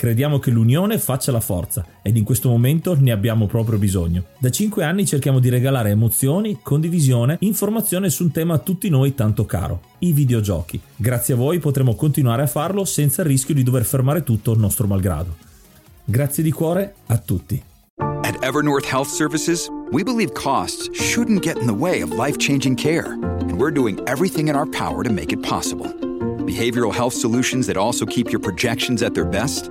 Crediamo che l'unione faccia la forza ed in questo momento ne abbiamo proprio bisogno. Da 5 anni cerchiamo di regalare emozioni, condivisione, informazione su un tema a tutti noi tanto caro, i videogiochi. Grazie a voi potremo continuare a farlo senza il rischio di dover fermare tutto il nostro malgrado. Grazie di cuore a tutti. At Evernorth Health Services, we believe costs shouldn't get in the way of life-changing care, and we're doing everything in our power to make it possible. Behavioral health solutions that also keep your projections at their best?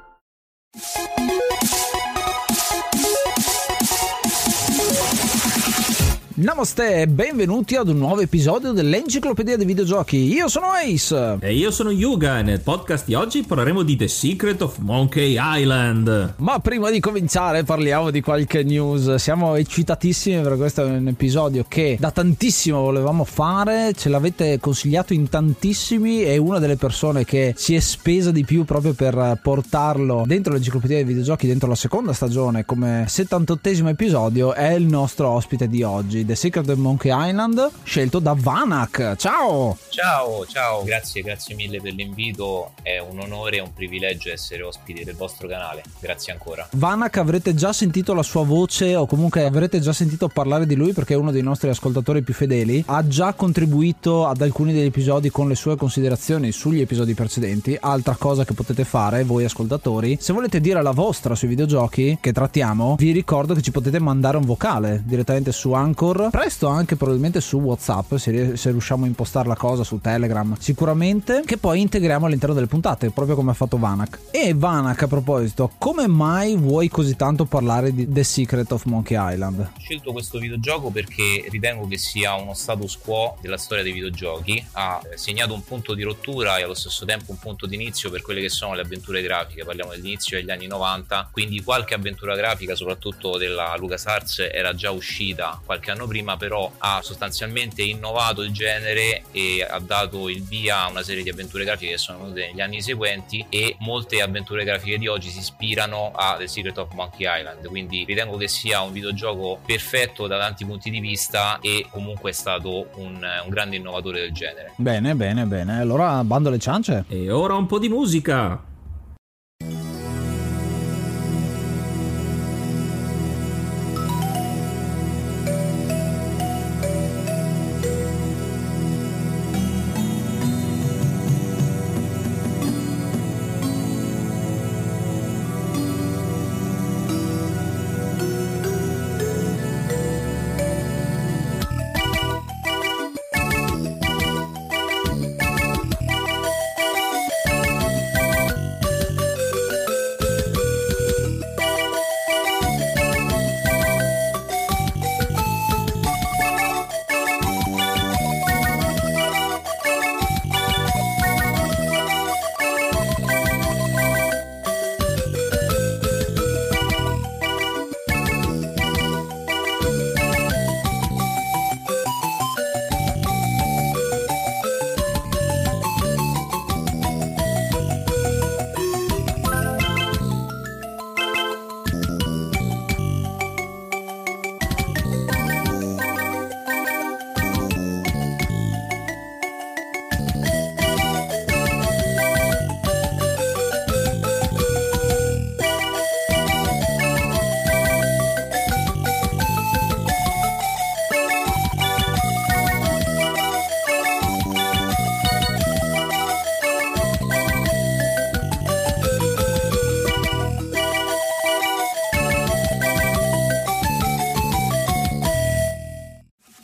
Namaste e benvenuti ad un nuovo episodio dell'Enciclopedia dei Videogiochi. Io sono Ace. E io sono Yuga e nel podcast di oggi parleremo di The Secret of Monkey Island. Ma prima di cominciare parliamo di qualche news. Siamo eccitatissimi per questo è un episodio che da tantissimo volevamo fare, ce l'avete consigliato in tantissimi e una delle persone che si è spesa di più proprio per portarlo dentro l'Enciclopedia dei Videogiochi, dentro la seconda stagione come 78esimo episodio è il nostro ospite di oggi. The Secret of Monkey Island, scelto da Vanak. Ciao! Ciao, ciao, grazie, grazie mille per l'invito. È un onore e un privilegio essere ospite del vostro canale. Grazie ancora. Vanak avrete già sentito la sua voce o comunque avrete già sentito parlare di lui perché è uno dei nostri ascoltatori più fedeli. Ha già contribuito ad alcuni degli episodi con le sue considerazioni sugli episodi precedenti. Altra cosa che potete fare voi ascoltatori, se volete dire la vostra sui videogiochi che trattiamo, vi ricordo che ci potete mandare un vocale direttamente su Anchor presto anche probabilmente su WhatsApp, se, se riusciamo a impostare la cosa su Telegram, sicuramente, che poi integriamo all'interno delle puntate, proprio come ha fatto Vanak. E Vanak, a proposito, come mai vuoi così tanto parlare di The Secret of Monkey Island? Ho scelto questo videogioco perché ritengo che sia uno status quo della storia dei videogiochi, ha segnato un punto di rottura e allo stesso tempo un punto di inizio per quelle che sono le avventure grafiche, parliamo dell'inizio degli anni 90, quindi qualche avventura grafica, soprattutto della LucasArts, era già uscita qualche anno prima però ha sostanzialmente innovato il genere e ha dato il via a una serie di avventure grafiche che sono venute negli anni seguenti e molte avventure grafiche di oggi si ispirano a The Secret of Monkey Island. Quindi ritengo che sia un videogioco perfetto da tanti punti di vista e comunque è stato un, un grande innovatore del genere. Bene bene bene. Allora bando le ciance. E ora un po' di musica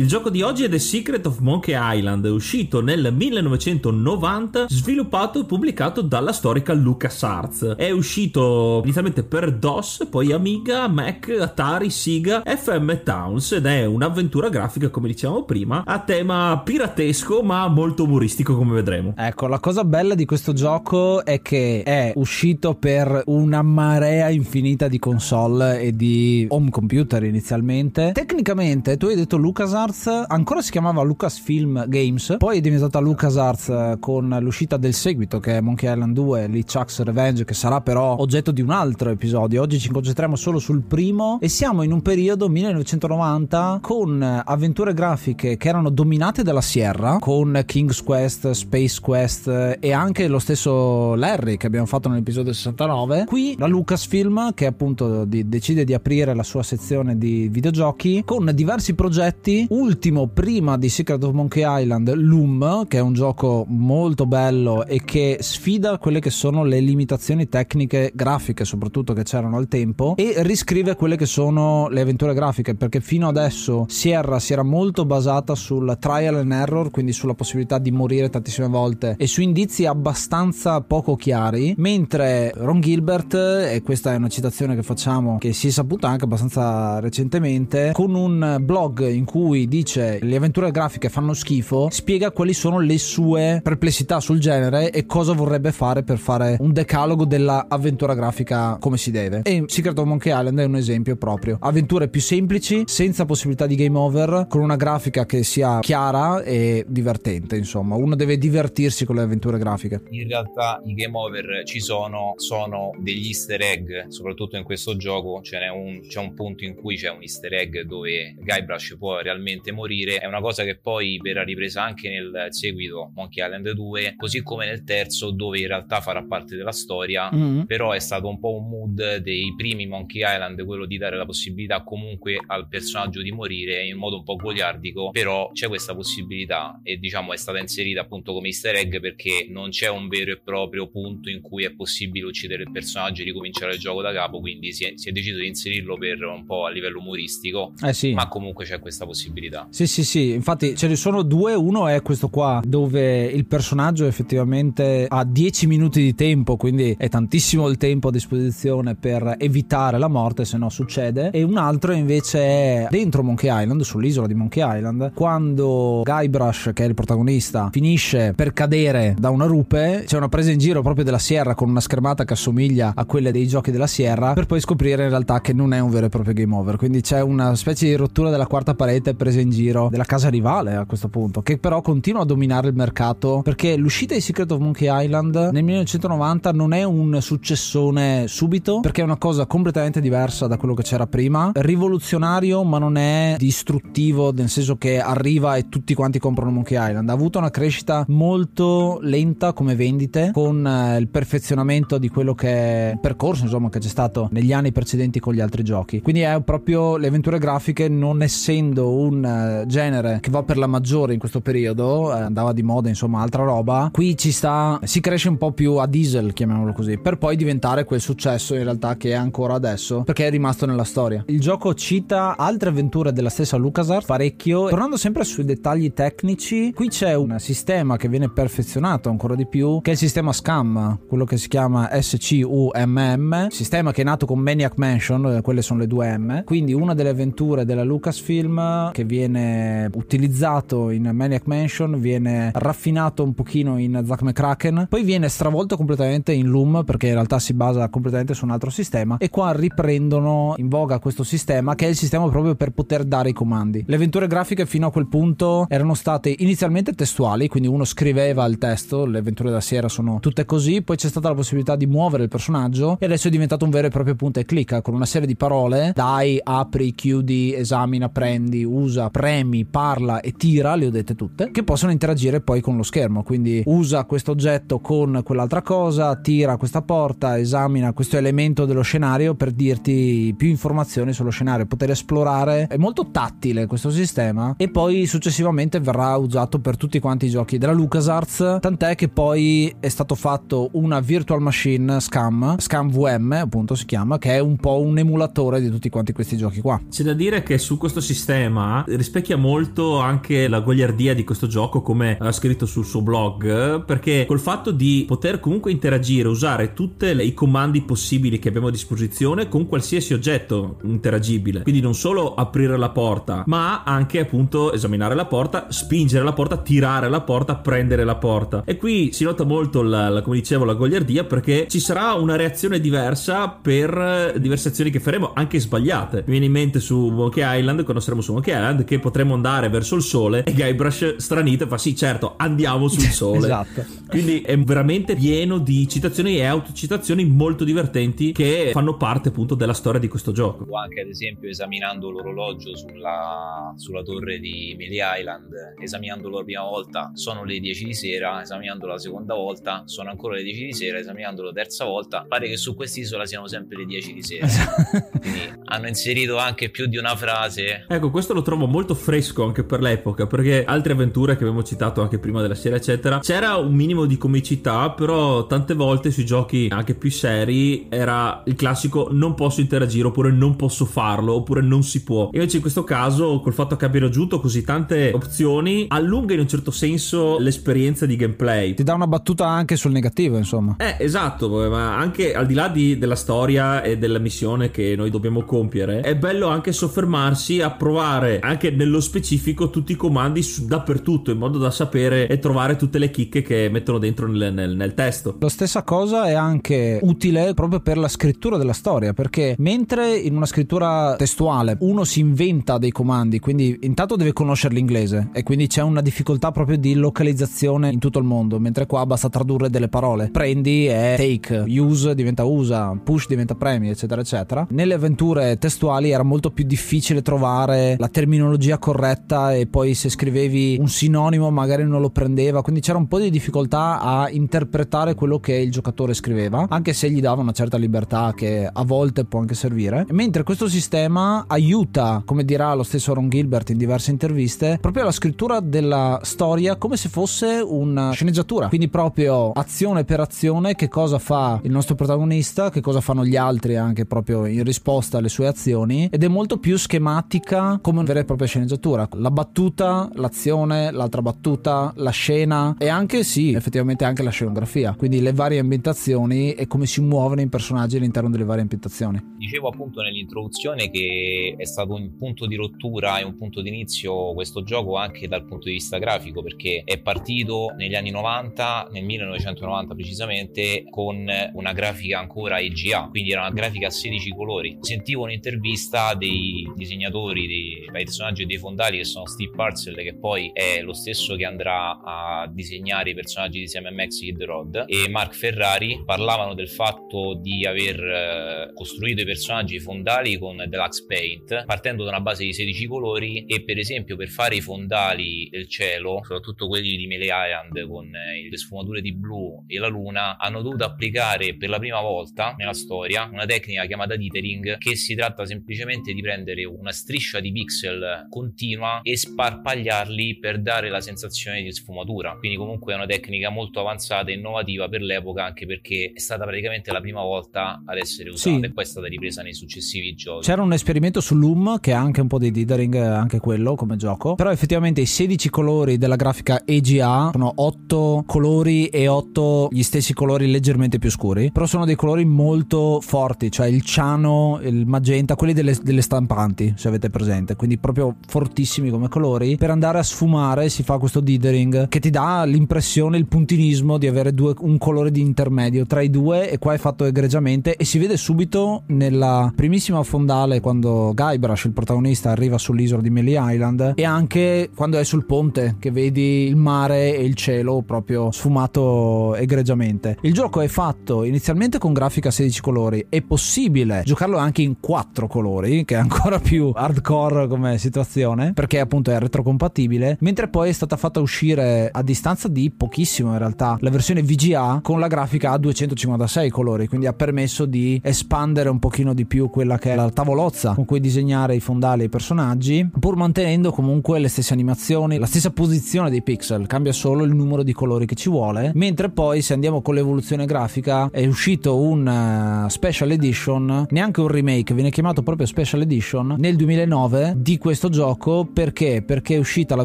Il gioco di oggi è The Secret of Monkey Island, uscito nel 1990, sviluppato e pubblicato dalla storica LucasArts. È uscito inizialmente per DOS, poi Amiga, Mac, Atari, Sega, FM Towns ed è un'avventura grafica, come dicevamo prima, a tema piratesco ma molto umoristico come vedremo. Ecco, la cosa bella di questo gioco è che è uscito per una marea infinita di console e di home computer inizialmente. Tecnicamente, tu hai detto LucasArts LucasArts ancora si chiamava Lucasfilm Games, poi è diventata LucasArts eh, con l'uscita del seguito che è Monkey Island 2, LeChuck's Revenge, che sarà però oggetto di un altro episodio. Oggi ci concentriamo solo sul primo e siamo in un periodo 1990 con avventure grafiche che erano dominate dalla Sierra, con King's Quest, Space Quest e anche lo stesso Larry che abbiamo fatto nell'episodio 69. Qui la Lucasfilm che appunto di, decide di aprire la sua sezione di videogiochi con diversi progetti ultimo prima di Secret of Monkey Island, Loom, che è un gioco molto bello e che sfida quelle che sono le limitazioni tecniche grafiche, soprattutto che c'erano al tempo, e riscrive quelle che sono le avventure grafiche, perché fino adesso Sierra si era molto basata sul trial and error, quindi sulla possibilità di morire tantissime volte e su indizi abbastanza poco chiari, mentre Ron Gilbert, e questa è una citazione che facciamo che si è saputa anche abbastanza recentemente, con un blog in cui dice le avventure grafiche fanno schifo, spiega quali sono le sue perplessità sul genere e cosa vorrebbe fare per fare un decalogo dell'avventura grafica come si deve. E Secret of Monkey Island è un esempio proprio. Avventure più semplici, senza possibilità di game over, con una grafica che sia chiara e divertente, insomma. Uno deve divertirsi con le avventure grafiche. In realtà i game over ci sono, sono degli easter egg, soprattutto in questo gioco un, c'è un punto in cui c'è un easter egg dove Guybrush può realmente letteralmente morire. È una cosa che poi verrà ripresa anche nel seguito Monkey Island 2 così come nel terzo dove in realtà farà parte della storia. Mm-hmm. però è stato un po' un mood dei primi Monkey Island quello di dare la possibilità comunque al personaggio di morire in modo un po' goliardico. Però c'è questa possibilità e diciamo è stata inserita appunto come easter egg perché non c'è un vero e proprio punto in cui è possibile uccidere il personaggio e ricominciare il gioco da capo quindi si è, si è deciso di inserirlo per un po' a livello umoristico. Eh sì. ma comunque c'è questa possibilità possibilità. Sì, sì, sì, infatti ce ne sono due, uno è questo qua dove il personaggio effettivamente ha 10 minuti di tempo, quindi è tantissimo il tempo a disposizione per evitare la morte, se no succede, e un altro invece è dentro Monkey Island, sull'isola di Monkey Island, quando Guybrush, che è il protagonista, finisce per cadere da una rupe, c'è una presa in giro proprio della Sierra con una schermata che assomiglia a quelle dei giochi della Sierra, per poi scoprire in realtà che non è un vero e proprio game over, quindi c'è una specie di rottura della quarta parete per presa in giro della casa rivale a questo punto, che però continua a dominare il mercato perché l'uscita di Secret of Monkey Island nel 1990 non è un successone subito, perché è una cosa completamente diversa da quello che c'era prima, rivoluzionario ma non è distruttivo nel senso che arriva e tutti quanti comprano Monkey Island, ha avuto una crescita molto lenta come vendite con eh, il perfezionamento di quello che è il percorso insomma che c'è stato negli anni precedenti con gli altri giochi. Quindi è proprio le avventure grafiche non essendo un un genere che va per la maggiore in questo periodo, eh, andava di moda insomma altra roba, qui ci sta, si cresce un po' più a diesel, chiamiamolo così, per poi diventare quel successo in realtà che è ancora adesso, perché è rimasto nella storia. Il gioco cita altre avventure della stessa LucasArts parecchio, tornando sempre sui dettagli tecnici, qui c'è un sistema che viene perfezionato ancora di più, che è il sistema SCAM, quello che si chiama SCUMM, sistema che è nato con Maniac Mansion, eh, quelle sono le due M, quindi una delle avventure della Lucasfilm che viene utilizzato in Maniac Mansion, viene raffinato un pochino in Zack McCracken, poi viene stravolto completamente in Loom perché in realtà si basa completamente su un altro sistema e qua riprendono in voga questo sistema che è il sistema proprio per poter dare i comandi. Le avventure grafiche fino a quel punto erano state inizialmente testuali, quindi uno scriveva il testo, le avventure da sera sono tutte così, poi c'è stata la possibilità di muovere il personaggio e adesso è diventato un vero e proprio punta e clicca con una serie di parole, dai, apri, chiudi, esamina, prendi, usa, premi, parla e tira, le ho dette tutte, che possono interagire poi con lo schermo, quindi usa questo oggetto con quell'altra cosa, tira questa porta, esamina questo elemento dello scenario per dirti più informazioni sullo scenario, poter esplorare, è molto tattile questo sistema e poi successivamente verrà usato per tutti quanti i giochi della LucasArts, tant'è che poi è stato fatto una virtual machine Scam, Scam VM appunto si chiama, che è un po' un emulatore di tutti quanti questi giochi qua. C'è da dire che su questo sistema rispecchia molto anche la goliardia di questo gioco come ha scritto sul suo blog, perché col fatto di poter comunque interagire, usare tutti i comandi possibili che abbiamo a disposizione con qualsiasi oggetto interagibile, quindi non solo aprire la porta, ma anche appunto esaminare la porta, spingere la porta, tirare la porta, prendere la porta. E qui si nota molto la, la come dicevo la goliardia perché ci sarà una reazione diversa per diverse azioni che faremo anche sbagliate. Mi viene in mente su Monkey Island quando saremo su Monkey Island che potremo andare verso il sole e Guybrush stranito fa sì certo andiamo sul sole. esatto. Quindi è veramente pieno di citazioni e autocitazioni molto divertenti che fanno parte appunto della storia di questo gioco. Anche ad esempio esaminando l'orologio sulla, sulla torre di Melee Island, esaminandolo la prima volta sono le 10 di sera, esaminandolo la seconda volta sono ancora le 10 di sera, esaminandolo la terza volta pare che su quest'isola siano sempre le 10 di sera. Quindi hanno inserito anche più di una frase. Ecco, questo lo trovo molto fresco anche per l'epoca, perché altre avventure che abbiamo citato anche prima della serie, eccetera, c'era un minimo di comicità, però tante volte sui giochi anche più seri era il classico non posso interagire oppure non posso farlo oppure non si può. Invece in questo caso, col fatto che abbiano aggiunto così tante opzioni, allunga in un certo senso l'esperienza di gameplay. Ti dà una battuta anche sul negativo, insomma. Eh, esatto, ma anche al di là di, della storia e della missione che noi dobbiamo compiere, è bello anche soffermarsi a provare anche nello specifico tutti i comandi su, dappertutto in modo da sapere e trovare tutte le chicche che mettono dentro nel, nel, nel testo. La stessa cosa è anche utile proprio per la scrittura della storia, perché mentre in una scrittura testuale uno si inventa dei comandi, quindi intanto deve conoscere l'inglese e quindi c'è una difficoltà proprio di localizzazione in tutto il mondo, mentre qua basta tradurre delle parole. Prendi è take, use diventa usa, push diventa premi, eccetera, eccetera. Nelle avventure testuali era molto più difficile trovare la terminologia corretta e poi se scrivevi un sinonimo magari non lo prendeva, quindi c'era un po' di difficoltà a interpretare quello che il giocatore scriveva, anche se gli dava una certa libertà che a volte può anche servire. Mentre questo sistema aiuta, come dirà lo stesso Ron Gilbert in diverse interviste, proprio la scrittura della storia come se fosse una sceneggiatura, quindi proprio azione per azione che cosa fa il nostro protagonista, che cosa fanno gli altri anche proprio in risposta alle sue azioni ed è molto più schematica come una vera e propria sceneggiatura. La battuta, l'azione, l'altra battuta, la scena e anche sì, effettivamente anche la scenografia, quindi le varie ambientazioni e come si muovono i personaggi all'interno delle varie ambientazioni. Dicevo appunto nell'introduzione che è stato un punto di rottura e un punto di inizio questo gioco anche dal punto di vista grafico perché è partito negli anni 90, nel 1990 precisamente, con una grafica ancora EGA, quindi era una grafica a 16 colori. Sentivo un'intervista dei disegnatori dei, dei personaggi dei fondali che sono Steve Parcell che poi è lo stesso che andrà a disegnare i personaggi di Sam Max Kid Rod e Mark Ferrari parlavano del fatto di aver eh, costruito i personaggi fondali con Deluxe Paint partendo da una base di 16 colori e per esempio per fare i fondali del cielo soprattutto quelli di Melee Island con eh, le sfumature di blu e la luna hanno dovuto applicare per la prima volta nella storia una tecnica chiamata dithering che si tratta semplicemente di prendere una striscia di pixel continua e sparpagliarli per dare la sensazione di sfumatura quindi comunque è una tecnica molto avanzata e innovativa per l'epoca anche perché è stata praticamente la prima volta ad essere usata Sì. e poi è stata ripresa nei successivi giochi. C'era un esperimento su Loom che ha anche un po' di dithering, anche quello come gioco, però effettivamente i 16 colori della grafica EGA sono 8 colori e 8 gli stessi colori leggermente più scuri, però sono dei colori molto forti, cioè il ciano, il magenta, quelli delle, delle stampanti, se avete presente, quindi proprio fortissimi come colori. Per andare a sfumare si fa questo dithering che ti dà l'impressione, il puntinismo di avere due, un colore di intermedio tra i due e qua è fatto egregiamente e si vede subito nella primissima fondale quando Guybrush, il protagonista, arriva sull'isola di Melee Island e anche quando è sul ponte che vedi il mare e il cielo proprio sfumato egregiamente. Il gioco è fatto inizialmente con grafica 16 colori, è possibile giocarlo anche in 4 colori, che è ancora più hardcore come situazione, perché appunto è retrocompatibile, mentre poi è stata fatta uscire a distanza di pochissimo in realtà la versione VGA con la grafica a 256 colori, quindi ha permesso di espandere un pochino di più quella che è la tavolozza con cui disegnare i fondali e i personaggi, pur mantenendo comunque le stesse animazioni, la stessa posizione dei pixel, cambia solo il numero di colori che ci vuole, mentre poi se andiamo con l'evoluzione grafica è uscito un uh, special edition, neanche un remake, viene chiamato proprio special edition nel 2009 di questo gioco perché? Perché è uscita la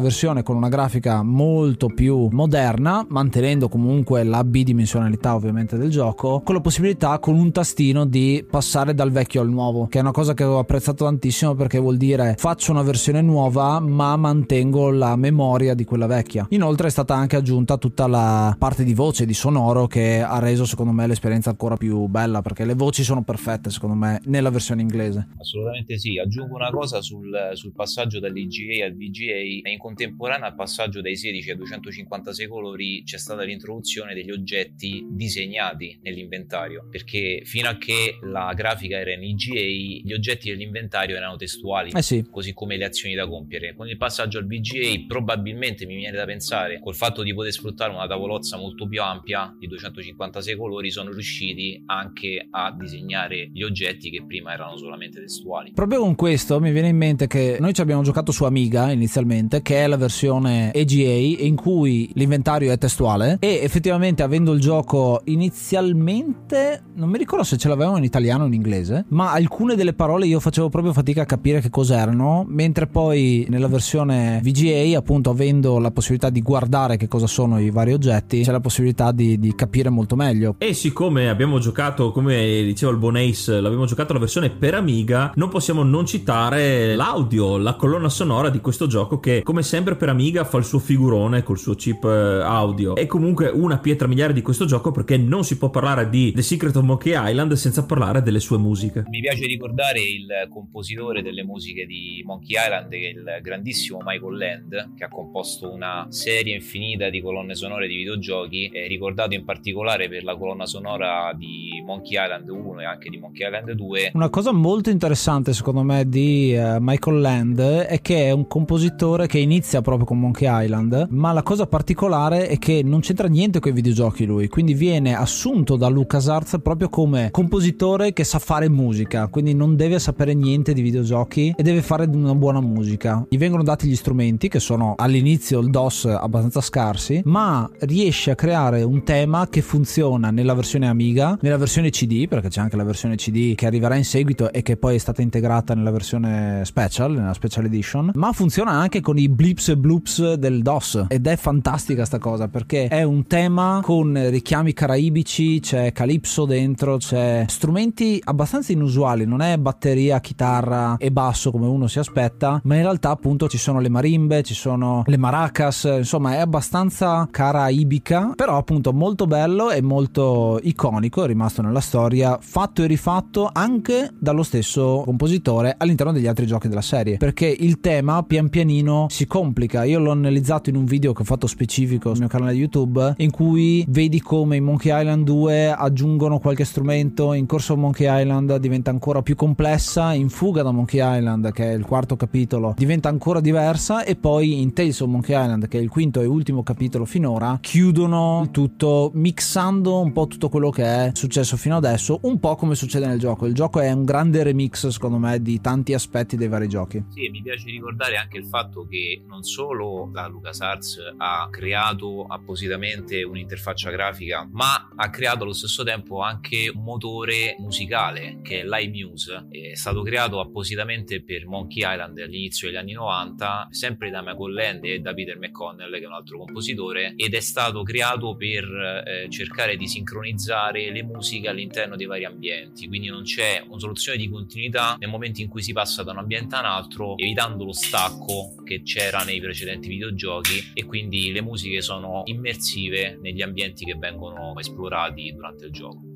versione con una grafica molto più moderna, mantenendo comunque la bidimensionalità ovviamente del gioco, con la possibilità con un tastino di passare dal vecchio al nuovo, che è una cosa che ho apprezzato tantissimo perché vuol dire faccio una versione nuova ma mantengo la memoria di quella vecchia. Inoltre è stata anche aggiunta tutta la parte di voce, di sonoro che ha reso secondo me l'esperienza ancora più bella perché le voci sono perfette secondo me nella versione inglese. Assolutamente sì, aggiungo una cosa sul, sul passaggio dall'IGA al VGA, in contemporanea al passaggio dai 16 ai 256 colori c'è stata l'introduzione degli oggetti disegnati nell'inventario perché fino a che la grafica era in IGA gli oggetti dell'inventario erano testuali eh sì. così come le azioni da compiere con il passaggio al VGA probabilmente mi viene da pensare col fatto di poter sfruttare una tavolozza molto più ampia di 256 colori sono riusciti anche a disegnare gli oggetti che prima erano solamente testuali proprio con questo mi viene in mente che noi ci abbiamo giocato su Amiga inizialmente che è la versione EGA in cui l'inventario è testuale. E effettivamente avendo il gioco inizialmente non mi ricordo se ce l'avevamo in italiano o in inglese ma alcune delle parole io facevo proprio fatica a capire che cos'erano mentre poi nella versione VGA appunto avendo la possibilità di guardare che cosa sono i vari oggetti c'è la possibilità di, di capire molto meglio. E siccome abbiamo giocato come diceva il buon Ace l'abbiamo giocato la versione per Amiga non possiamo non citare l'audio la colonna sonora di questo gioco che come sempre per Amiga fa il suo figurone col suo chip eh, audio. È comunque una pietra miliare di questo gioco perché non si può parlare di The Secret of Monkey Island senza parlare delle sue musiche. Mi piace ricordare il compositore delle musiche di Monkey Island che è il grandissimo Michael Land che ha composto una serie infinita di colonne sonore di videogiochi è ricordato in particolare per la colonna sonora di Monkey Island 1 e anche di Monkey Island 2 una cosa molto interessante secondo me di uh, Michael Land è che è un compositore che inizia proprio con Monkey Island ma la cosa particolare è che non c'entra niente con i videogiochi lui quindi viene assunto da LucasArts proprio come compositore che sa fare musica quindi non deve sapere niente di videogiochi e deve fare una buona musica. Gli vengono dati gli strumenti che sono all'inizio il DOS abbastanza scarsi ma riesce a creare un tema che funziona nella versione Amiga nella versione CD perché c'è anche la versione CD che arriverà in seguito e che poi è stata integrata nella versione special nella special edition ma funziona anche con i blips e bloops del DOS. Ed è fantastica sta cosa perché è un tema con richiami caraibici c'è calypso dentro c'è strumenti abbastanza inusuali non è batteria chitarra e basso come uno si aspetta ma in realtà appunto ci sono le marimbe ci sono le maracas insomma è abbastanza caraibica però appunto molto bello e molto iconico è rimasto nella storia fatto e rifatto anche dallo stesso compositore all'interno degli altri giochi della serie perché il tema pian pianino si complica. Io l'ho analizzato in un video che ho fatto specifico sul mio canale YouTube in cui vedi come in Monkey Island 2 aggiungono qualche strumento in corso Monkey Island diventa ancora più complessa in fuga da Monkey Island che è il quarto capitolo diventa ancora diversa e poi in Tales of Monkey Island che è il quinto e ultimo capitolo finora chiudono il tutto mixando un po' tutto quello che è successo fino adesso un po' come succede nel gioco. Il gioco è un grande remix secondo me di tanti aspetti dei vari giochi sì mi piace ricordare anche il fatto che non solo la LucasArts ha creato appositamente un'interfaccia grafica ma ha creato allo stesso tempo anche un motore musicale che è l'iMuse, è stato creato appositamente per Monkey Island all'inizio degli anni 90, sempre da Michael Land e da Peter McConnell, che è un altro compositore, ed è stato creato per eh, cercare di sincronizzare le musiche all'interno dei vari ambienti, quindi non c'è una soluzione di continuità nel momento in cui si passa da un ambiente a un altro, evitando lo stacco che c'era nei precedenti videogiochi e quindi le musiche sono immersive negli ambienti che vengono esplorati durante il gioco.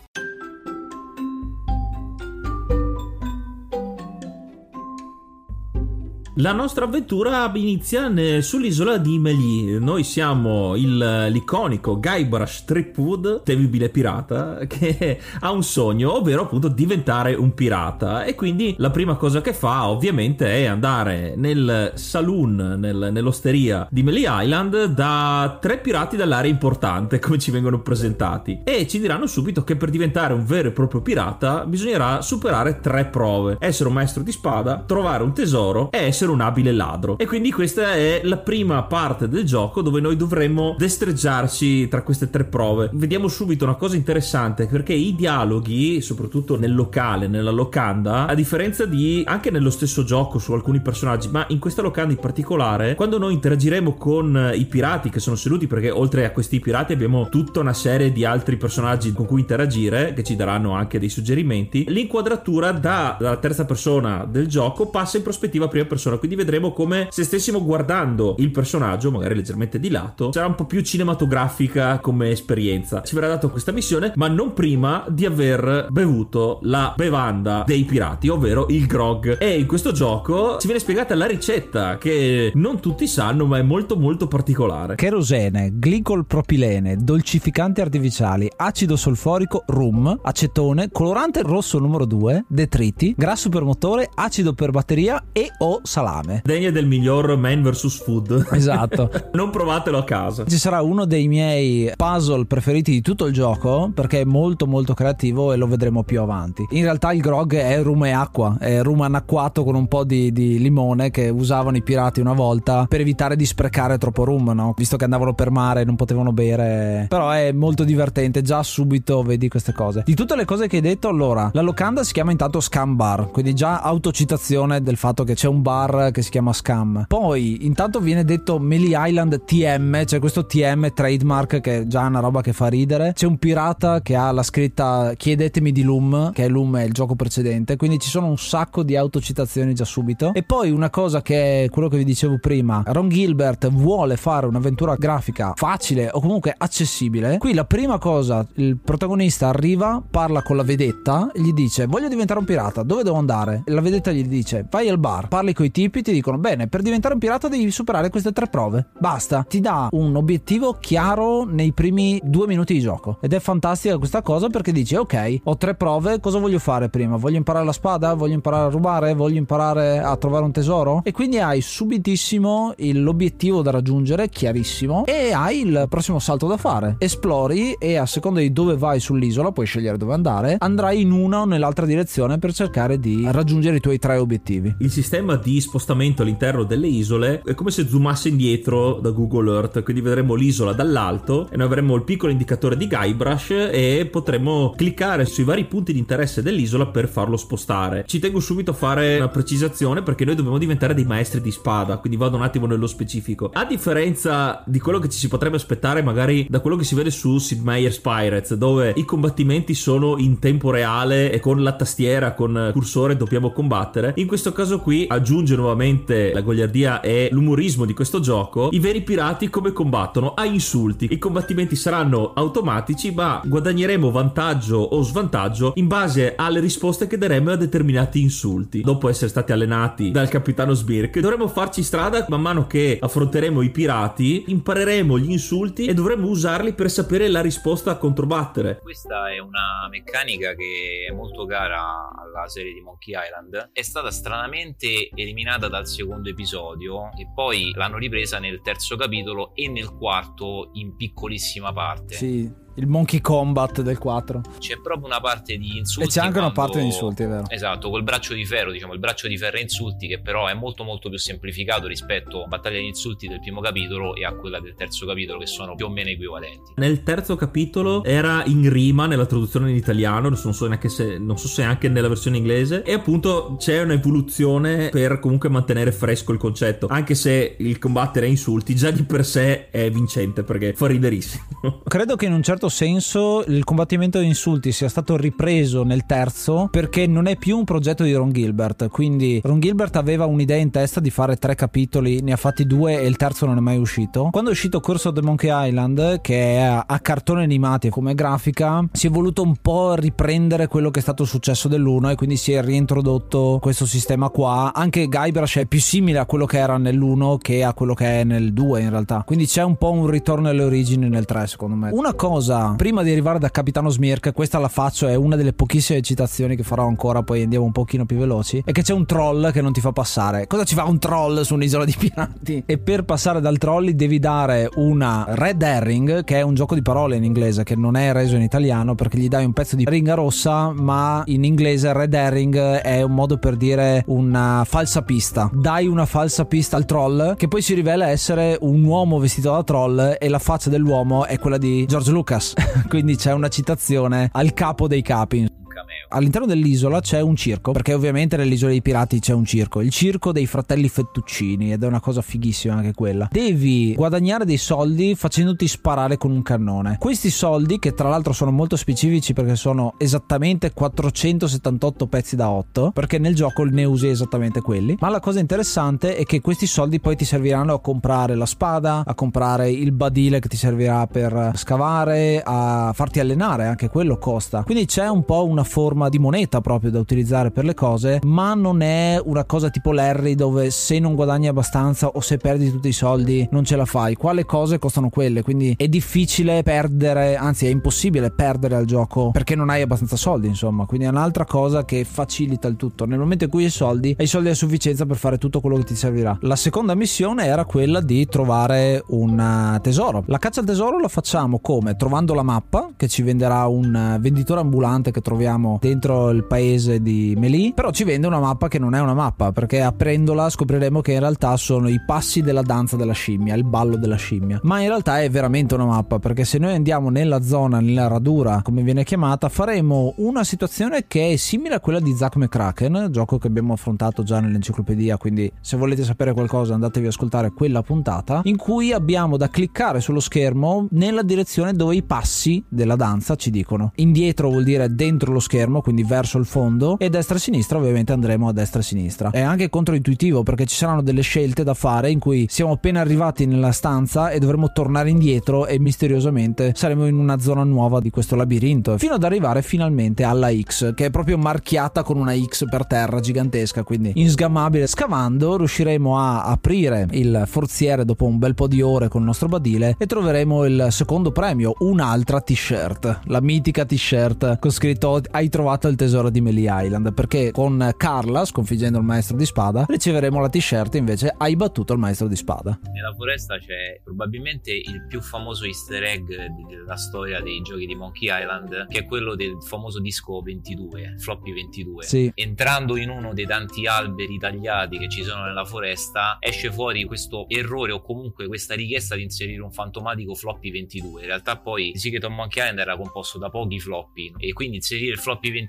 La nostra avventura inizia sull'isola di Melie. Noi siamo il, l'iconico Guybrush Threepwood, temibile pirata, che ha un sogno, ovvero appunto diventare un pirata. E quindi la prima cosa che fa, ovviamente, è andare nel saloon, nel, nell'osteria di Melie Island, da tre pirati dall'area importante, come ci vengono presentati. E ci diranno subito che per diventare un vero e proprio pirata bisognerà superare tre prove: essere un maestro di spada, trovare un tesoro e essere essere un abile ladro. E quindi questa è la prima parte del gioco dove noi dovremmo destreggiarci tra queste tre prove. Vediamo subito una cosa interessante perché i dialoghi, soprattutto nel locale, nella locanda, a differenza di anche nello stesso gioco su alcuni personaggi, ma in questa locanda in particolare, quando noi interagiremo con i pirati che sono seduti, perché oltre a questi pirati abbiamo tutta una serie di altri personaggi con cui interagire, che ci daranno anche dei suggerimenti, l'inquadratura da, dalla terza persona del gioco passa in prospettiva prima persona persona, quindi vedremo come se stessimo guardando il personaggio, magari leggermente di lato, sarà un po' più cinematografica come esperienza. Ci verrà dato questa missione, ma non prima di aver bevuto la bevanda dei pirati, ovvero il grog. E in questo gioco ci viene spiegata la ricetta che non tutti sanno, ma è molto molto particolare. Kerosene, glicol propilene, dolcificanti artificiali, acido solforico, rum, acetone, colorante rosso numero 2, detriti, grasso per motore, acido per batteria e o salame salame. Degna del miglior Man vs Food. Esatto. non provatelo a casa. Ci sarà uno dei miei puzzle preferiti di tutto il gioco perché è molto molto creativo e lo vedremo più avanti. In realtà il grog è rum e acqua, è rum annacquato con un po' di, di limone che usavano i pirati una volta per evitare di sprecare troppo rum, no? Visto che andavano per mare e non potevano bere. Però è molto divertente, già subito vedi queste cose. Di tutte le cose che hai detto, allora, la locanda si chiama intanto Scam Bar, quindi già autocitazione del fatto che c'è un bar bar che si chiama Scam. Poi intanto viene detto Melee Island TM, cioè questo TM trademark che è già una roba che fa ridere. C'è un pirata che ha la scritta chiedetemi di Loom, che è Loom è il gioco precedente, quindi ci sono un sacco di autocitazioni già subito. E poi una cosa che è quello che vi dicevo prima, Ron Gilbert vuole fare un'avventura grafica facile o comunque accessibile. Qui la prima cosa, il protagonista arriva, parla con la vedetta, gli dice voglio diventare un pirata, dove devo andare? E la vedetta gli dice vai al bar, parli con i tipi ti dicono bene per diventare un pirata devi superare queste tre prove. Basta. Ti dà un obiettivo chiaro nei primi due minuti di gioco. Ed è fantastica questa cosa perché dici ok ho tre prove cosa voglio fare prima? Voglio imparare la spada? Voglio imparare a rubare? Voglio imparare a trovare un tesoro? E quindi hai subitissimo l'obiettivo da raggiungere chiarissimo e hai il prossimo salto da fare. Esplori e a seconda di dove vai sull'isola puoi scegliere dove andare andrai in una o nell'altra direzione per cercare di raggiungere i tuoi tre obiettivi. Il sistema di spostamento all'interno delle isole è come se zoomasse indietro da Google Earth, quindi vedremo l'isola dall'alto e noi avremo il piccolo indicatore di Guybrush e potremo cliccare sui vari punti di interesse dell'isola per farlo spostare. Ci tengo subito a fare una precisazione perché noi dobbiamo diventare dei maestri di spada, quindi vado un attimo nello specifico. A differenza di quello che ci si potrebbe aspettare magari da quello che si vede su Sid Meier's Pirates, dove i combattimenti sono in tempo reale e con la tastiera, con cursore dobbiamo combattere, in questo caso qui aggiunge nuovamente la goliardia e l'umorismo di questo gioco, i veri pirati come combattono? A insulti. I combattimenti saranno automatici, ma guadagneremo vantaggio o svantaggio in base alle risposte che daremo a determinati insulti. Dopo essere stati allenati dal capitano Sbirk, dovremo farci strada man mano che affronteremo i pirati, impareremo gli insulti e dovremo usarli per sapere la risposta a controbattere. Questa è una meccanica che è molto cara alla serie di Monkey Island. È stata stranamente eliminata dal secondo episodio e poi l'hanno ripresa nel terzo capitolo e nel quarto in piccolissima parte. Sì, il Monkey Combat del 4. C'è proprio una parte di insulti. E c'è anche una quando- parte di insulti, è vero. Esatto, col braccio di ferro, diciamo, il braccio di ferro e insulti, che però è molto molto più semplificato rispetto a Battaglia di insulti del primo capitolo e a quella del terzo capitolo, che sono più o meno equivalenti. Nel terzo capitolo era in rima nella traduzione in italiano, non so neanche se, non so se anche nella versione inglese, e appunto c'è un'evoluzione per comunque mantenere fresco il concetto, anche se il combattere a insulti già di per sé è vincente perché fa riderissimo. Credo che in un certo senso il combattimento di insulti sia stato ripreso nel terzo perché non è più un progetto di Ron Gilbert. Quindi Ron Gilbert aveva un'idea in testa di fare tre capitoli, ne ha fatti due e il terzo non è mai uscito. Quando è uscito Curse of the Monkey Island, che è a- cartoni animati come grafica, si è voluto un po' riprendere quello che è stato il successo dell'uno e quindi si è riintrodotto questo sistema qua. Anche Guybrush è più simile a quello che era nell'1 che a quello che è nel 2 in realtà. Quindi c'è un po' un ritorno alle origini nel 3 secondo me. Una cosa, prima di arrivare da Capitano Smirk, questa la faccio, è una delle pochissime citazioni che farò ancora, poi andiamo un pochino più veloci, è che c'è un troll che non ti fa passare. Cosa ci fa un troll su un'isola di pirati? E per passare dal troll devi dare una red herring, che è un gioco di parole in inglese, che non è reso in italiano perché gli dai un pezzo di ringa rossa, ma in inglese red herring è un modo per dire una falsa pista. Dai una falsa pista al troll, che poi si rivela essere un uomo vestito da troll e la faccia dell'uomo è quella di George Lucas. Quindi c'è una citazione al capo dei capi. All'interno dell'isola c'è un circo, perché ovviamente nell'isola dei pirati c'è un circo, il circo dei fratelli Fettuccini ed è una cosa fighissima anche quella. Devi guadagnare dei soldi facendoti sparare con un cannone. Questi soldi, che tra l'altro sono molto specifici perché sono esattamente 478 pezzi da 8, perché nel gioco ne usi esattamente quelli, ma la cosa interessante è che questi soldi poi ti serviranno a comprare la spada, a comprare il badile che ti servirà per scavare, a farti allenare, anche quello costa. Quindi c'è un po' una forma di moneta proprio da utilizzare per le cose, ma non è una cosa tipo Larry dove se non guadagni abbastanza o se perdi tutti i soldi non ce la fai. Qua le cose costano quelle, quindi è difficile perdere, anzi è impossibile perdere al gioco perché non hai abbastanza soldi, insomma. Quindi è un'altra cosa che facilita il tutto. Nel momento in cui hai soldi, hai soldi a sufficienza per fare tutto quello che ti servirà. La seconda missione era quella di trovare un eh, tesoro. La caccia al tesoro la facciamo come? Trovando la mappa che ci venderà un eh, venditore ambulante che troviamo dentro il paese di Melì, però ci vende una mappa che non è una mappa, perché aprendola scopriremo che in realtà sono i passi della danza della scimmia, il ballo della scimmia. Ma in realtà è veramente una mappa, perché se noi andiamo nella zona, nella radura, come viene chiamata, faremo una situazione che è simile a quella di Zack McCracken, gioco che abbiamo affrontato già nell'enciclopedia, quindi se volete sapere qualcosa andatevi a ascoltare quella puntata, in cui abbiamo da cliccare sullo schermo nella direzione dove i passi della danza ci dicono. Indietro vuol dire dentro lo schermo, quindi verso il fondo, e destra e sinistra ovviamente andremo a destra e sinistra. È anche controintuitivo perché ci saranno delle scelte da fare in cui siamo appena arrivati nella stanza e dovremo tornare indietro e misteriosamente saremo in una zona nuova di questo labirinto, fino ad arrivare finalmente alla X, che è proprio marchiata con una X per terra gigantesca, quindi insgammabile. Scavando riusciremo a aprire il forziere dopo un bel po' di ore con il nostro badile e troveremo il secondo premio, un'altra t-shirt, la mitica t-shirt con scritto hai trovato trovato il tesoro di Melee Island perché con Carla, sconfiggendo il maestro di spada, riceveremo la t-shirt invece hai battuto il maestro di spada. Nella foresta c'è probabilmente il più famoso easter egg della storia dei giochi di Monkey Island, che è quello del famoso disco 22, floppy 22. Sì. Entrando in uno dei tanti alberi tagliati che ci sono nella foresta, esce fuori questo errore o comunque questa richiesta di inserire un fantomatico floppy 22. In realtà poi il Secret of Monkey Island era composto da pochi floppy e quindi inserire il floppy 22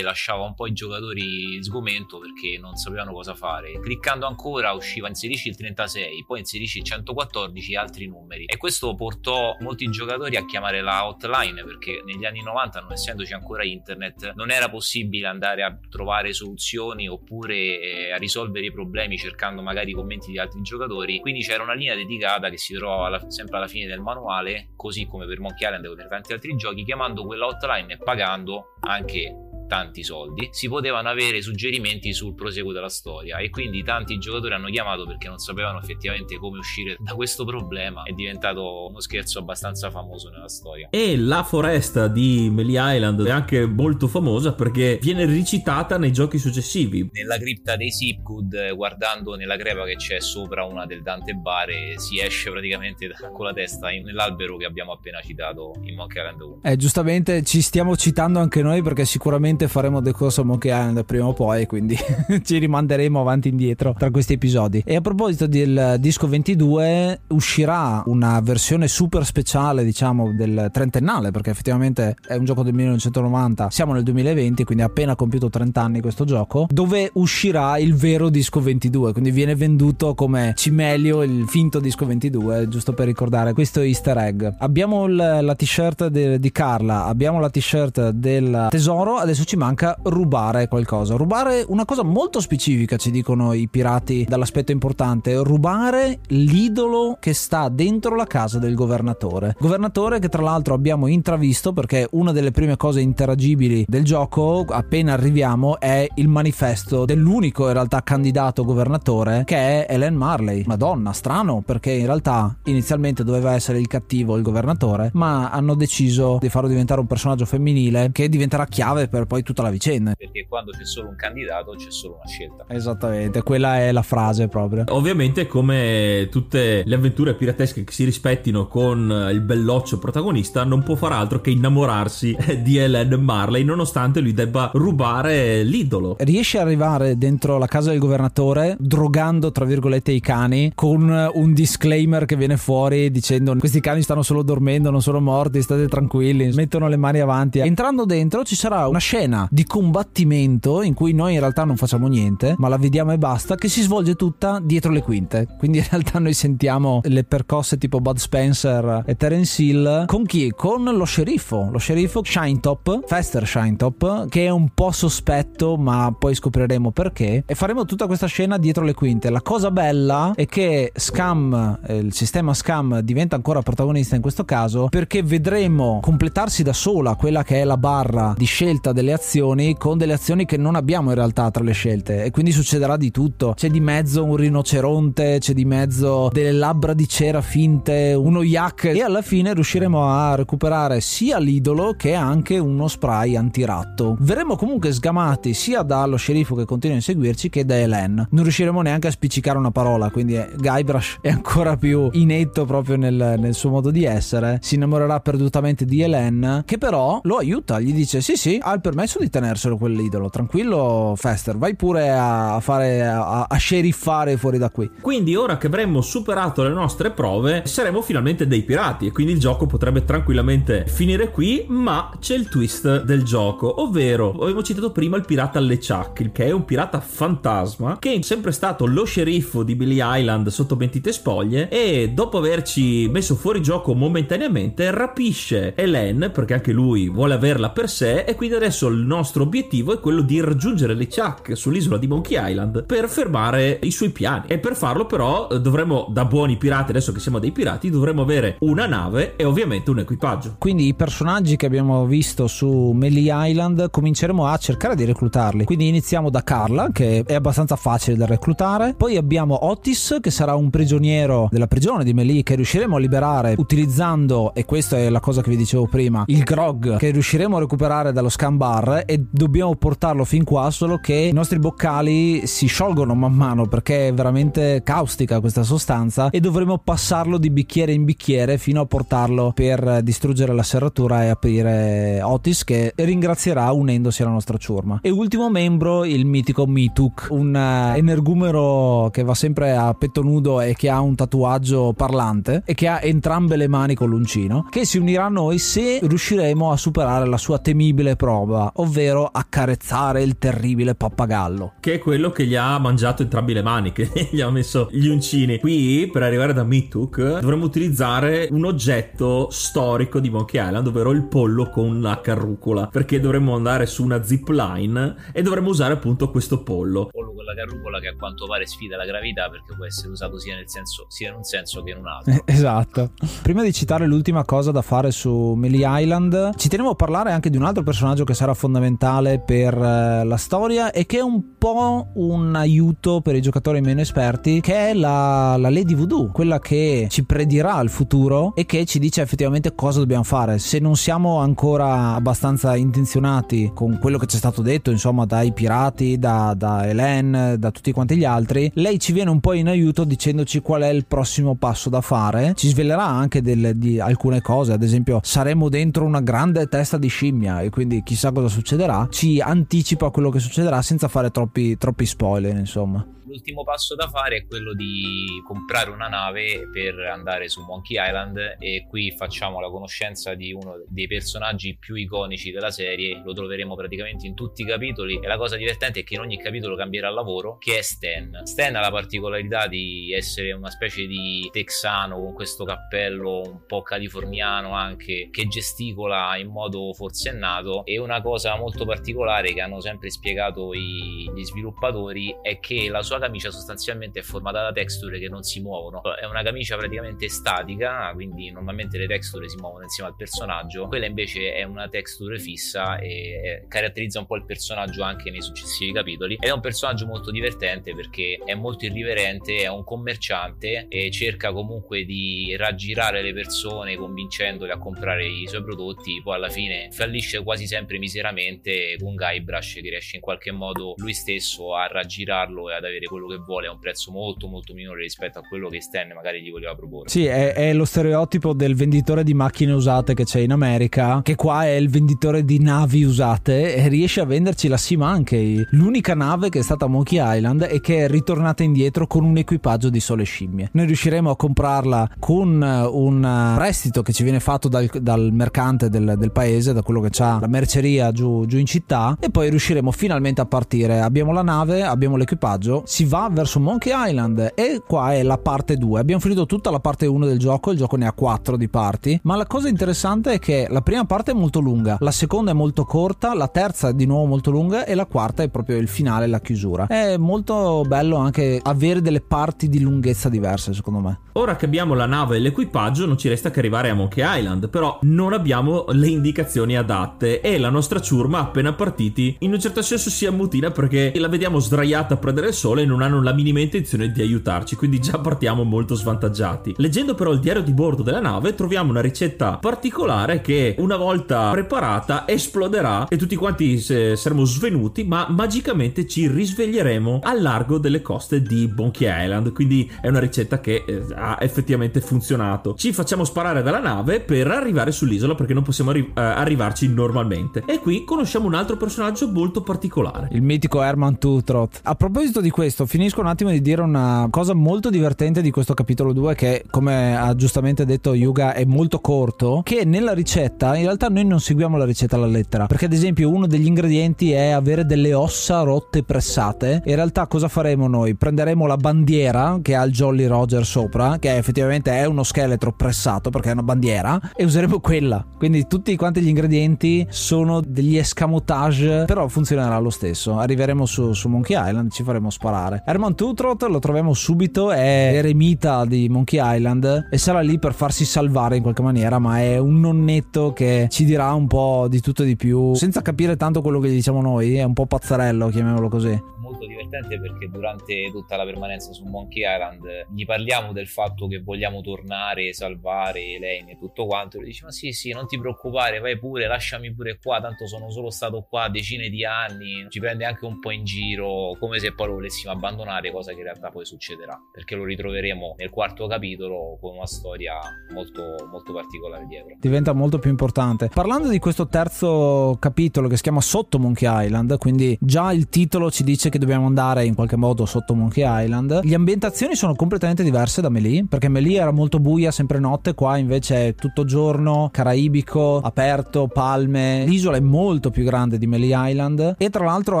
lasciava un po' i giocatori sgomento perché non sapevano cosa fare. Cliccando ancora usciva inserisci il 36, poi inserisci il 114 e altri numeri. E questo portò molti giocatori a chiamare la hotline perché negli anni 90, non essendoci ancora internet, non era possibile andare a trovare soluzioni oppure eh, a risolvere i problemi cercando magari i commenti di altri giocatori. Quindi c'era una linea dedicata che si trovava alla- sempre alla fine del manuale, così come per Monkey Island e per tanti altri giochi, chiamando quella hotline e pagando anche tanti soldi, si potevano avere suggerimenti sul proseguo della storia e quindi tanti giocatori hanno chiamato perché non sapevano effettivamente come uscire da questo problema. È diventato uno scherzo abbastanza famoso nella storia. E la foresta di Melee Island è anche molto famosa perché viene ricitata nei giochi successivi. Nella cripta dei Sipgood, eh, guardando nella crepa che c'è sopra una del Dante Bar, eh, si esce praticamente da- con la testa in- nell'albero che abbiamo appena citato in Monkey Island 1. Eh, giustamente ci stiamo citando anche noi perché sicuramente faremo decorso Monkey Island prima o poi, quindi ci rimanderemo avanti e indietro tra questi episodi. E a proposito del disco 22, uscirà una versione super speciale, diciamo, del trentennale, perché effettivamente è un gioco del 1990, siamo nel 2020, quindi ha appena compiuto 30 anni questo gioco, dove uscirà il vero disco 22, quindi viene venduto come Cimelio, il finto disco 22, giusto per ricordare questo easter egg. Abbiamo la t-shirt di Carla, abbiamo la t-shirt del tesoro, adesso ci manca rubare qualcosa. Rubare una cosa molto specifica, ci dicono i pirati dall'aspetto importante, rubare l'idolo che sta dentro la casa del governatore. Governatore che tra l'altro abbiamo intravisto perché una delle prime cose interagibili del gioco, appena arriviamo, è il manifesto dell'unico in realtà candidato governatore che è Ellen Marley. Madonna, strano perché in realtà inizialmente doveva essere il cattivo il governatore, ma hanno deciso di farlo diventare un personaggio femminile che diventerà chiave per poi tutta la vicenda. Perché quando c'è solo un candidato c'è solo una scelta. Esattamente, quella è la frase proprio. Ovviamente, come tutte le avventure piratesche che si rispettino con il belloccio protagonista, non può far altro che innamorarsi di Ellen Marley, nonostante lui debba rubare l'idolo. Riesce ad arrivare dentro la casa del governatore drogando tra virgolette i cani con un disclaimer che viene fuori dicendo questi cani stanno solo dormendo, non sono morti, state tranquilli, mettono le mani avanti. Entrando dentro ci sarà una scena di combattimento in cui noi in realtà non facciamo niente, ma la vediamo e basta, che si svolge tutta dietro le quinte. Quindi in realtà noi sentiamo le percosse tipo Bud Spencer e Terence Hill con chi? Con lo sceriffo, lo sceriffo Shinetop, Fester Shinetop, che è un po' sospetto, ma poi scopriremo perché. E faremo tutta questa scena dietro le quinte. La cosa bella è che Scam, eh, il sistema Scam, diventa ancora protagonista in questo caso perché vedremo completarsi da sola quella che è la barra di scelta delle azioni con delle azioni che non abbiamo in realtà tra le scelte. E quindi succederà di tutto. C'è di mezzo un rinoceronte, c'è di mezzo delle labbra di cera finte, uno yak. E alla fine riusciremo a recuperare sia l'idolo che anche uno spray antiratto. Verremo comunque sgamati sia dallo sceriffo che continua a inseguirci che da Helen. Non riusciremo neanche a spiccicare una parola, quindi eh, Guybrush è ancora più inetto proprio nel, nel suo modo di essere. Si innamorerà perdutamente di Helen, che però lo aiuta, gli dice sì sì, ha il permesso di tenerselo quell'idolo, tranquillo Fester, vai pure a fare, a, a sceriffare fuori da qui. Quindi, ora che avremmo superato le nostre prove, saremo finalmente dei pirati. E quindi il gioco potrebbe tranquillamente finire qui. Ma c'è il twist del gioco, ovvero avevo citato prima il pirata LeChuck, che è un pirata fantasma che è sempre stato lo sceriffo di Billy Island sotto mentite spoglie. E dopo averci messo fuori gioco momentaneamente, rapisce Helen perché anche lui vuole averla per sé. E quindi adesso il nostro obiettivo è quello di raggiungere LeChuck sull'isola di Monkey Island per fermare i suoi piani. E per farlo, però, eh, dovremo, da buoni pirati, adesso che siamo dei pirati, dovremo avere una nave e ovviamente un equipaggio. Quindi i personaggi che abbiamo visto su Melee Island cominceremo a cercare di reclutarli. Quindi iniziamo da Carla, che è abbastanza facile da reclutare. Poi abbiamo Otis, che sarà un prigioniero della prigione di Melee, che riusciremo a liberare utilizzando, e questa è la cosa che vi dicevo prima, il grog che riusciremo a recuperare dallo scam bar e dobbiamo portarlo fin qua, solo che i nostri boccali si sciolgono man mano perché è veramente caustica questa sostanza e dovremo passarlo di bicchiere in bicchiere fino a portarlo per distruggere la serratura e aprire Otis che ringrazierà unendosi alla nostra ciurma. E ultimo membro il mitico Mituk, un eh, energumero che va sempre a petto nudo e che ha un tatuaggio parlante e che ha entrambe le mani con l'uncino, che si unirà a noi se riusciremo a superare la sua temibile prova, ovvero accarezzare il terribile pappagallo. Che è quello che gli ha mangiato entrambi le mani, che gli ha messo gli uncini. Qui, per arrivare da Mituk, dovremmo utilizzare un oggetto storico di Monkey Island, ovvero il pollo con la carrucola, perché dovremmo andare su una zip line e dovremmo usare appunto questo pollo. Pollo con la carrucola che a quanto pare sfida la gravità perché può essere usato sia, nel senso, sia in un senso che in un altro. esatto. Prima di citare l'ultima cosa da fare su Melee Island, ci tenevo a parlare anche di un altro personaggio che sarà fondamentale per eh, la storia e che è un po' un aiuto per i giocatori meno esperti, che è la, la Lady Voodoo, quella che ci predirà il futuro e che ci dice effettivamente cosa dobbiamo fare. Se non siamo ancora abbastanza intenzionati con quello che ci è stato detto, insomma, dai pirati, da, da Helen, da tutti quanti gli altri, lei ci viene un po' in aiuto dicendoci qual è il prossimo passo da fare. Ci svelerà anche delle, di alcune cose, ad esempio, saremo dentro una grande testa di scimmia e quindi chissà cosa succederà. Ci anticipa quello che succederà senza fare troppi, troppi spoiler, insomma. L'ultimo passo da fare è quello di comprare una nave per andare su Monkey Island e qui facciamo la conoscenza di uno dei personaggi più iconici della serie, lo troveremo praticamente in tutti i capitoli e la cosa divertente è che in ogni capitolo cambierà lavoro, che è Stan. Stan ha la particolarità di essere una specie di texano con questo cappello un po' californiano anche che gesticola in modo forsennato e una cosa molto particolare che hanno sempre spiegato i, gli sviluppatori è che la sua camicia sostanzialmente è formata da texture che non si muovono. È una camicia praticamente statica, quindi normalmente le texture si muovono insieme al personaggio. Quella invece è una texture fissa e caratterizza un po' il personaggio anche nei successivi capitoli. Ed è un personaggio molto divertente perché è molto irriverente, è un commerciante e cerca comunque di raggirare le persone convincendole a comprare i suoi prodotti. Poi alla fine fallisce quasi sempre miseramente con Guybrush che riesce in qualche modo lui stesso a raggirarlo e ad avere quello che vuole a un prezzo molto molto minore rispetto a quello che Stan magari gli voleva proporre. Sì, è, è, lo stereotipo del venditore di macchine usate che c'è in America, che qua è il venditore di navi usate e riesce a venderci la Sea Monkey, l'unica nave che è stata a Monkey Island e che è ritornata indietro con un equipaggio di sole scimmie. Noi riusciremo a comprarla con un prestito che ci viene fatto dal, dal mercante del, del, paese, da quello che ha la merceria giù, giù in città e poi riusciremo finalmente a partire. Abbiamo la nave, abbiamo l'equipaggio, si va verso Monkey Island e qua è la parte 2. Abbiamo finito tutta la parte 1 del gioco, il gioco ne ha 4 di parti, ma la cosa interessante è che la prima parte è molto lunga, la seconda è molto corta, la terza è di nuovo molto lunga e la quarta è proprio il finale, la chiusura. È molto bello anche avere delle parti di lunghezza diverse, secondo me. Ora che abbiamo la nave e l'equipaggio non ci resta che arrivare a Monkey Island, però non abbiamo le indicazioni adatte e la nostra ciurma appena partiti in un certo senso si ammutina perché la vediamo sdraiata a prendere il sole non hanno la minima intenzione di aiutarci, quindi già partiamo molto svantaggiati. Leggendo però il diario di bordo della nave troviamo una ricetta particolare che una volta preparata esploderà e tutti quanti saremo svenuti, ma magicamente ci risveglieremo al largo delle coste di Monkey Island, quindi è una ricetta che eh, ha effettivamente funzionato. Ci facciamo sparare dalla nave per arrivare sull'isola perché non possiamo arri- eh, arrivarci normalmente. E qui conosciamo un altro personaggio molto particolare. Il mitico Herman Tutrot. A proposito di questo, finisco un attimo di dire una cosa molto divertente di questo capitolo 2 che come ha giustamente detto Yuga è molto corto, che nella ricetta in realtà noi non seguiamo la ricetta alla lettera, perché ad esempio uno degli ingredienti è avere delle ossa rotte pressate. In realtà cosa faremo noi? Prenderemo la bandiera che ha il Jolly Roger sopra, che effettivamente è uno scheletro pressato perché è una bandiera, e useremo quella. Quindi tutti quanti gli ingredienti sono degli escamotage, però funzionerà lo stesso. Arriveremo su, su Monkey Island, ci faremo sparare. Herman Tutrot lo troviamo subito, è eremita di Monkey Island e sarà lì per farsi salvare in qualche maniera, ma è un nonnetto che ci dirà un po' di tutto e di più, senza capire tanto quello che gli diciamo noi, è un po' pazzarello, chiamiamolo così molto divertente perché durante tutta la permanenza su Monkey Island gli parliamo del fatto che vogliamo tornare, salvare Elaine e tutto quanto. E lui dice: Ma sì, sì, non ti preoccupare, vai pure, lasciami pure qua. Tanto sono solo stato qua decine di anni. Ci prende anche un po' in giro, come se poi lo volessimo abbandonare, cosa che in realtà poi succederà perché lo ritroveremo nel quarto capitolo con una storia molto, molto particolare dietro. Diventa molto più importante. Parlando di questo terzo capitolo che si chiama Sotto Monkey Island, quindi già il titolo ci dice che dobbiamo andare in qualche modo sotto Monkey Island. Le ambientazioni sono completamente diverse da Melee, perché Melee era molto buia, sempre notte, qua invece è tutto giorno, caraibico, aperto, palme. L'isola è molto più grande di Melee Island e tra l'altro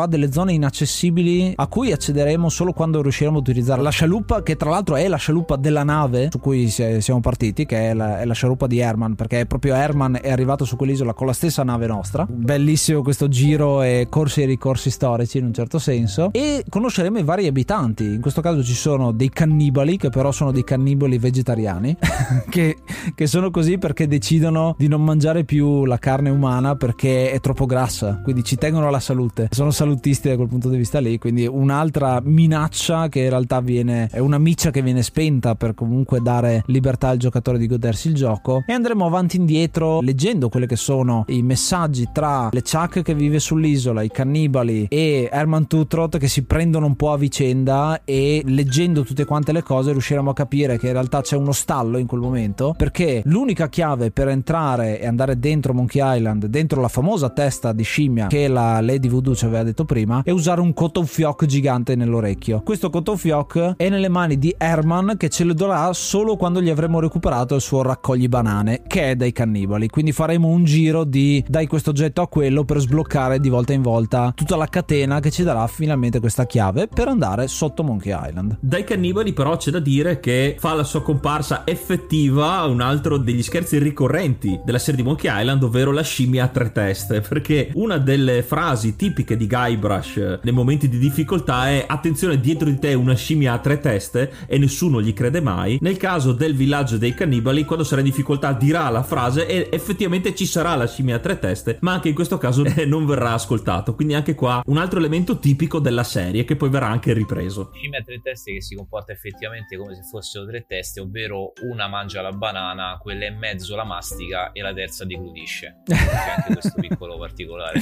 ha delle zone inaccessibili a cui accederemo solo quando riusciremo a utilizzare la scialuppa, che tra l'altro è la scialuppa della nave su cui siamo partiti, che è la, è la scialuppa di Herman, perché proprio Herman è arrivato su quell'isola con la stessa nave nostra. Bellissimo questo giro e corsi e ricorsi storici in un certo senso. E conosceremo i vari abitanti. In questo caso ci sono dei cannibali, che però sono dei cannibali vegetariani, che, che sono così perché decidono di non mangiare più la carne umana perché è troppo grassa. Quindi ci tengono alla salute. Sono salutisti da quel punto di vista lì. Quindi un'altra minaccia che in realtà viene, è una miccia che viene spenta per comunque dare libertà al giocatore di godersi il gioco. E andremo avanti e indietro leggendo quelli che sono i messaggi tra le Chuck che vive sull'isola, i cannibali e Herman Tutrot che si prendono un po' a vicenda e leggendo tutte quante le cose riusciremo a capire che in realtà c'è uno stallo in quel momento perché l'unica chiave per entrare e andare dentro Monkey Island, dentro la famosa testa di scimmia che la Lady Voodoo ci aveva detto prima, è usare un cotton fioc gigante nell'orecchio. Questo cotton fioc è nelle mani di Herman che ce lo darà solo quando gli avremo recuperato il suo raccogli banane che è dai cannibali. Quindi faremo un giro di dai questo oggetto a quello per sbloccare di volta in volta tutta la catena che ci darà finalmente questa chiave per andare sotto Monkey Island. Dai cannibali però c'è da dire che fa la sua comparsa effettiva un altro degli scherzi ricorrenti della serie di Monkey Island, ovvero la scimmia a tre teste, perché una delle frasi tipiche di Guybrush nei momenti di difficoltà è attenzione dietro di te una scimmia a tre teste e nessuno gli crede mai. Nel caso del villaggio dei cannibali, quando sarà in difficoltà dirà la frase e effettivamente ci sarà la scimmia a tre teste, ma anche in questo caso eh, non verrà ascoltato. Quindi anche qua un altro elemento tipico della serie che poi verrà anche ripreso. Scimmia a tre teste che si comporta effettivamente come se fossero tre teste, ovvero una mangia la banana, quella in mezzo la mastica e la terza deglutisce. C'è anche questo piccolo particolare.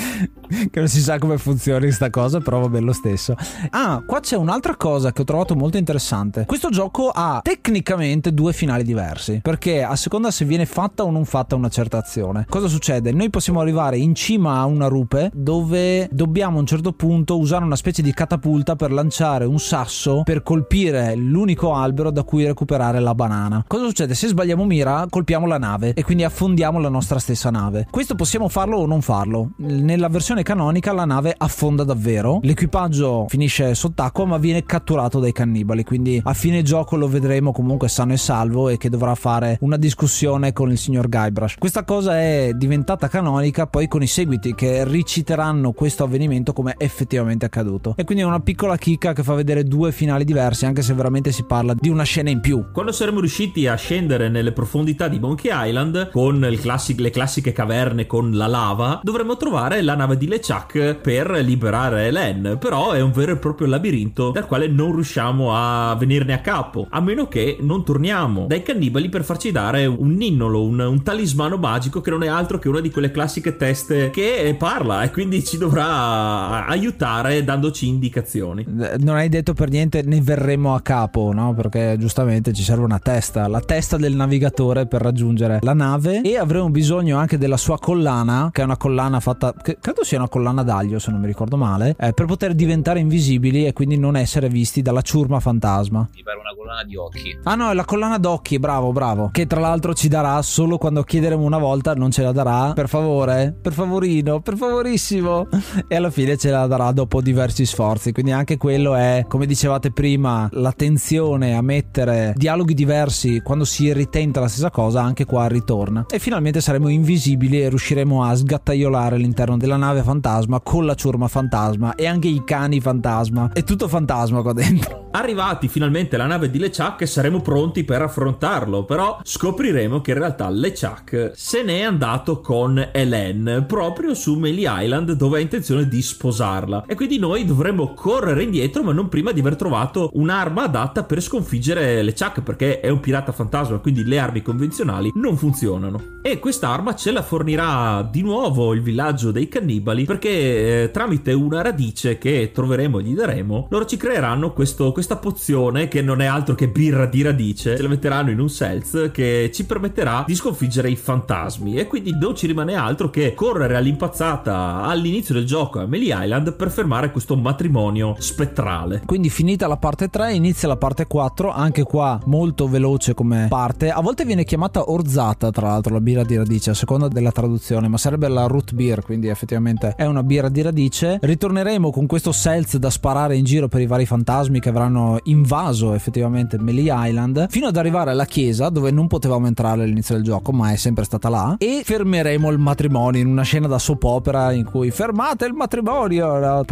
che non si sa come funzioni questa cosa, però va bene lo stesso. Ah, qua c'è un'altra cosa che ho trovato molto interessante. Questo gioco ha tecnicamente due finali diversi, perché a seconda se viene fatta o non fatta una certa azione. Cosa succede? Noi possiamo arrivare in cima a una rupe dove dobbiamo a un certo punto usare una specie di catapulta per lanciare un sasso per colpire l'unico albero da cui recuperare la banana. Cosa succede? Se sbagliamo mira, colpiamo la nave e quindi affondiamo la nostra stessa nave. Questo possiamo farlo o non farlo. Nella versione canonica la nave affonda davvero, l'equipaggio finisce sott'acqua ma viene catturato dai cannibali, quindi a fine gioco lo vedremo comunque sano e salvo e che dovrà fare una discussione con il signor Guybrush. Questa cosa è diventata canonica poi con i seguiti che riciteranno questo avvenimento come effettivamente accaduto. E quindi è una piccola chicca che fa vedere due finali diversi anche se veramente si parla di una scena in più. Quando saremo riusciti a scendere nelle profondità di Monkey Island con classic, le classiche caverne con la lava, dovremo trovare la nave di LeChuck per liberare Len. Però è un vero e proprio labirinto dal quale non riusciamo a venirne a capo, a meno che non torniamo dai cannibali per farci dare un ninnolo, un, un talismano magico che non è altro che una di quelle classiche teste che parla e quindi ci dovrà aiutare dandoci indicazioni. Non hai detto per niente ne verremo a capo, no? Perché giustamente ci serve una testa, la testa del navigatore per raggiungere la nave e avremo bisogno anche della sua collana, che è una collana fatta, credo sia una collana d'aglio se non mi ricordo male, eh, per poter diventare invisibili e quindi non essere visti dalla ciurma fantasma. Mi pare una collana di occhi. Ah no, è la collana d'occhi, bravo, bravo. Che tra l'altro ci darà solo quando chiederemo una volta, non ce la darà. Per favore, per favorino, per favorissimo. E alla fine ce la darà dopo diversi sforzi. Quindi anche quello è, come dicevate prima, l'attenzione a mettere dialoghi diversi quando si ritenta la stessa cosa, anche qua ritorna. E finalmente saremo invisibili e riusciremo a sgattaiolare all'interno della nave fantasma con la ciurma fantasma e anche i cani fantasma. È tutto fantasma qua dentro. arrivati finalmente alla nave di LeChuck saremo pronti per affrontarlo, però scopriremo che in realtà LeChuck se n'è andato con Hélène proprio su Melee Island dove ha intenzione di sposarla e quindi noi dovremmo correre indietro ma non prima di aver trovato un'arma adatta per sconfiggere LeChuck perché è un pirata fantasma quindi le armi convenzionali non funzionano. E quest'arma ce la fornirà di nuovo il villaggio dei cannibali perché eh, tramite una radice che troveremo e gli daremo loro ci creeranno questo, questa pozione che non è altro che birra di radice. Ce la metteranno in un seltz che ci permetterà di sconfiggere i fantasmi. E quindi non ci rimane altro che correre all'impazzata all'inizio del gioco a Melee Island per fermare questo matrimonio spettrale Quindi finita la parte 3 inizia la parte 4, anche qua molto veloce come parte. A volte viene chiamata orzata, tra l'altro, la birra di radice, a seconda della traduzione, ma sarebbe la root beer, quindi effettivamente è una birra di radice. Ritorneremo con questo seltz da sparare in giro per i vari fantasmi che avranno invaso effettivamente Melee Island, fino ad arrivare alla chiesa dove non potevamo entrare all'inizio del gioco, ma è sempre stata là, e fermeremo il matrimonio in una scena da soap opera in cui fermate il matrimonio, era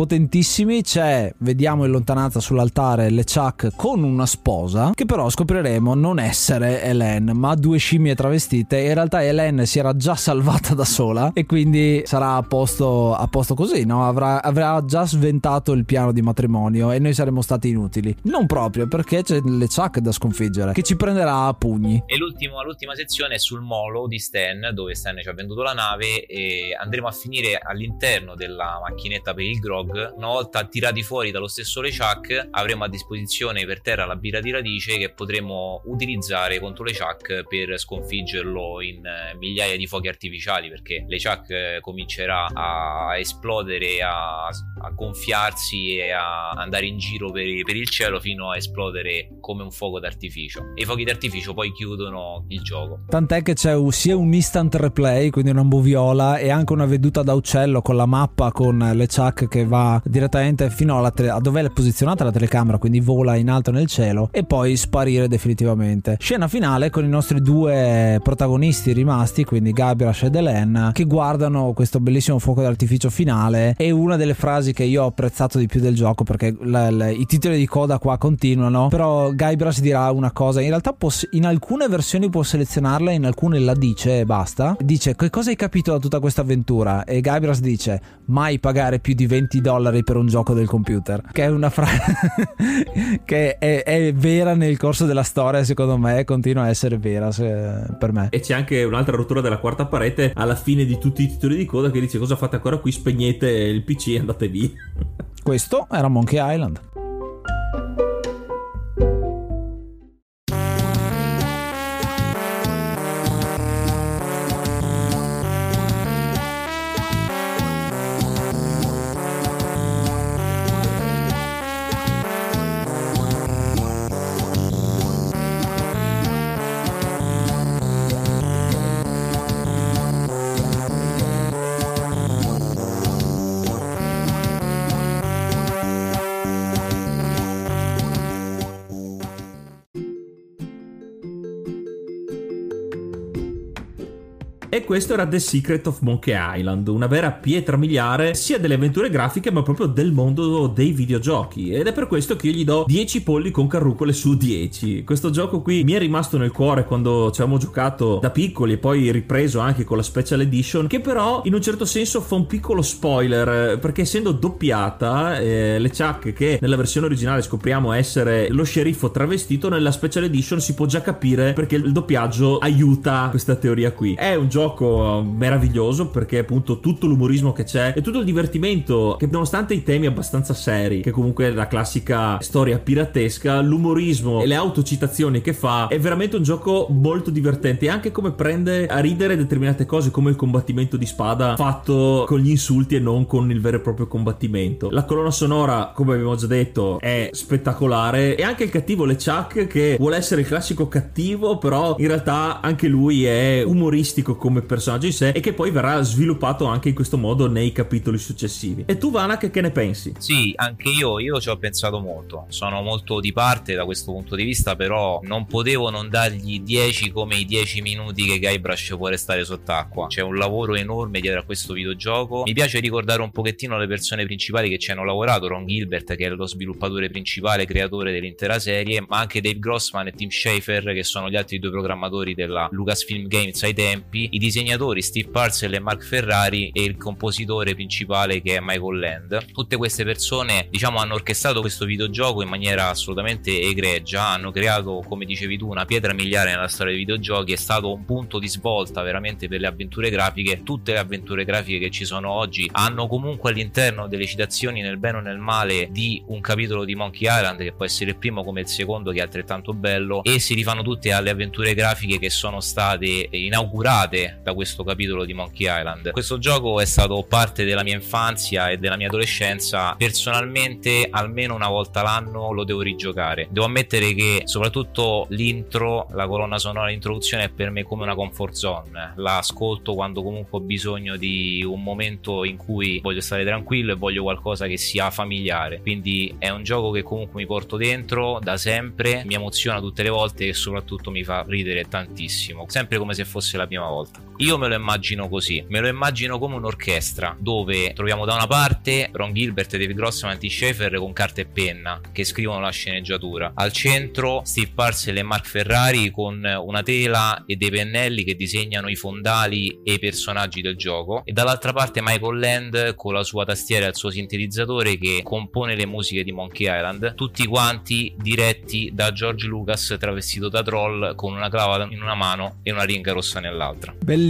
potentissimi, c'è, vediamo in lontananza sull'altare LeChuck con una sposa, che però scopriremo non essere Hélène, ma due scimmie travestite, in realtà Hélène si era già salvata da sola e quindi sarà a posto, a posto così, no? Avrà, avrà già sventato il piano di matrimonio e noi saremmo stati inutili. Non proprio, perché c'è LeChuck da sconfiggere, che ci prenderà a pugni. E l'ultima sezione è sul molo di Stan, dove Stan ci ha venduto la nave e andremo a finire all'interno della macchinetta per il grog. Una volta tirati fuori dallo stesso LeChuck, avremo a disposizione per terra la birra di radice che potremo utilizzare contro LeChuck per sconfiggerlo in eh, migliaia di fuochi artificiali, perché LeChuck eh, comincerà a esplodere, a, a gonfiarsi e a andare in giro per, per il cielo fino a esplodere come un fuoco d'artificio. E i fuochi d'artificio poi chiudono il gioco. Tant'è che c'è sia un instant replay, quindi una moviola, e anche una veduta da uccello con la mappa con LeChuck che va direttamente fino alla tele- a dove è posizionata la telecamera, quindi vola in alto nel cielo, e poi sparire definitivamente. Scena finale con i nostri due protagonisti rimasti, quindi Guybrush ed Helen, che guardano questo bellissimo fuoco d'artificio finale. E una delle frasi che io ho apprezzato di più del gioco, perché la- la- i titoli di coda qua continuano, però Guybrush dirà una cosa, in realtà può in alcune versioni può selezionarla, in alcune la dice e basta. Dice che cosa hai capito da tutta questa avventura? E Guybrush dice mai pagare più di 20 dollari per un gioco del computer, che è una frase che è, è vera nel corso della storia, secondo me, e continua a essere vera se- per me. E c'è anche un'altra rottura della quarta parete alla fine di tutti i titoli di coda che dice cosa fate ancora qui, spegnete il PC e andate via. Questo era Monkey Island. Questo era The Secret of Monkey Island, una vera pietra miliare sia delle avventure grafiche ma proprio del mondo dei videogiochi. Ed è per questo che io gli do 10 polli con carrucole su 10. Questo gioco qui mi è rimasto nel cuore quando ci avevamo giocato da piccoli e poi ripreso anche con la Special Edition, che però in un certo senso fa un piccolo spoiler, perché essendo doppiata, eh, le Chuck che nella versione originale scopriamo essere lo sceriffo travestito, nella Special Edition si può già capire perché il doppiaggio aiuta questa teoria qui. È un gioco meraviglioso perché appunto tutto l'umorismo che c'è e tutto il divertimento che nonostante i temi abbastanza seri, che comunque è la classica storia piratesca, l'umorismo e le autocitazioni che fa è veramente un gioco molto divertente e anche come prende a ridere determinate cose come il combattimento di spada fatto con gli insulti e non con il vero e proprio combattimento. La colonna sonora, come abbiamo già detto, è spettacolare e anche il cattivo LeChuck che vuole essere il classico cattivo, però in realtà anche lui è umoristico come personaggio in sé e che poi verrà sviluppato anche in questo modo nei capitoli successivi. E tu Vanak che ne pensi? Sì, anche io, io ci ho pensato molto, sono molto di parte da questo punto di vista, però non potevo non dargli 10 come i 10 minuti che Guybrush può restare sott'acqua. C'è un lavoro enorme dietro a questo videogioco. Mi piace ricordare un pochettino le persone principali che ci hanno lavorato, Ron Gilbert che è lo sviluppatore principale, creatore dell'intera serie, ma anche Dave Grossman e Tim Schafer che sono gli altri due programmatori della Lucasfilm Games ai tempi, i disegnatori Steve Parcell e Mark Ferrari e il compositore principale che è Michael Land. Tutte queste persone, diciamo, hanno orchestrato questo videogioco in maniera assolutamente egregia, hanno creato, come dicevi tu, una pietra miliare nella storia dei videogiochi, è stato un punto di svolta veramente per le avventure grafiche. Tutte le avventure grafiche che ci sono oggi hanno comunque all'interno delle citazioni nel bene o nel male di un capitolo di Monkey Island che può essere il primo come il secondo che è altrettanto bello e si rifanno tutte alle avventure grafiche che sono state inaugurate da questo capitolo di Monkey Island. Questo gioco è stato parte della mia infanzia e della mia adolescenza. Personalmente almeno una volta l'anno lo devo rigiocare. Devo ammettere che soprattutto l'intro, la colonna sonora, l'introduzione è per me come una comfort zone. La ascolto quando comunque ho bisogno di un momento in cui voglio stare tranquillo e voglio qualcosa che sia familiare. Quindi è un gioco che comunque mi porto dentro da sempre, mi emoziona tutte le volte e soprattutto mi fa ridere tantissimo, sempre come se fosse la prima volta. Io me lo immagino così, me lo immagino come un'orchestra dove troviamo da una parte Ron Gilbert, David Grossman e T. Schaefer con carta e penna che scrivono la sceneggiatura. Al centro Steve Parcell e Mark Ferrari con una tela e dei pennelli che disegnano i fondali e i personaggi del gioco e dall'altra parte Michael Land con la sua tastiera e il suo sintetizzatore che compone le musiche di Monkey Island, tutti quanti diretti da George Lucas travestito da troll con una clava in una mano e una ringa rossa nell'altra. Bellissimo,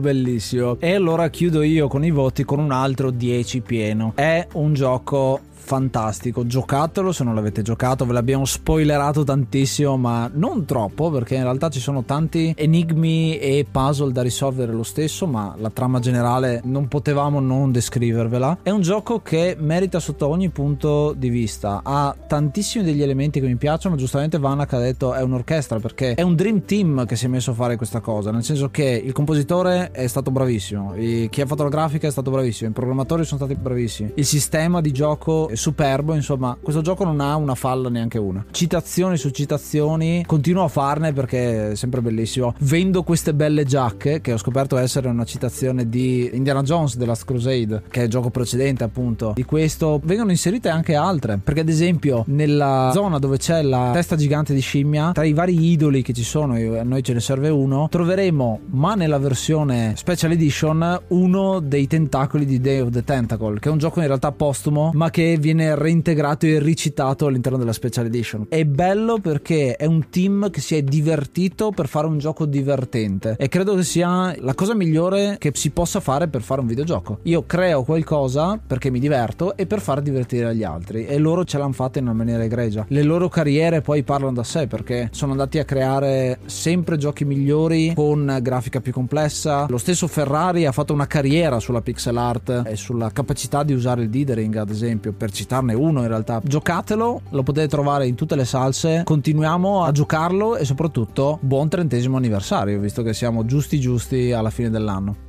bellissimo. E allora chiudo io con i voti con un altro 10 pieno. È un gioco fantastico. Giocatelo se non l'avete giocato, ve l'abbiamo spoilerato tantissimo, ma non troppo perché in realtà ci sono tanti enigmi e puzzle da risolvere lo stesso, ma la trama generale non potevamo non descrivervela. È un gioco che merita sotto ogni punto di vista. Ha tantissimi degli elementi che mi piacciono. Giustamente Vanak ha detto è un'orchestra perché è un dream team che si è messo a fare questa cosa, nel senso che il compositore è stato bravissimo, chi ha fatto la grafica è stato bravissimo, i programmatori sono stati bravissimi. Il sistema di gioco è superbo, insomma, questo gioco non ha una falla neanche una. Citazioni su citazioni, continuo a farne perché è sempre bellissimo. Vendo queste belle giacche che ho scoperto essere una citazione di Indiana Jones The Last Crusade, che è il gioco precedente appunto di questo. Vengono inserite anche altre, perché ad esempio nella zona dove c'è la testa gigante di scimmia, tra i vari idoli che ci sono, e a noi ce ne serve uno, troveremo, ma nella versione Special Edition, uno dei tentacoli di Day of the Tentacle, che è un gioco in realtà postumo, ma che viene viene reintegrato e ricitato all'interno della Special Edition. È bello perché è un team che si è divertito per fare un gioco divertente e credo che sia la cosa migliore che si possa fare per fare un videogioco. Io creo qualcosa perché mi diverto e per far divertire gli altri e loro ce l'hanno fatta in una maniera egregia. Le loro carriere poi parlano da sé perché sono andati a creare sempre giochi migliori con grafica più complessa. Lo stesso Ferrari ha fatto una carriera sulla pixel art e sulla capacità di usare il dithering ad esempio per citarne uno in realtà. Giocatelo, lo potete trovare in tutte le salse. Continuiamo a giocarlo e soprattutto buon trentesimo anniversario, visto che siamo giusti giusti alla fine dell'anno.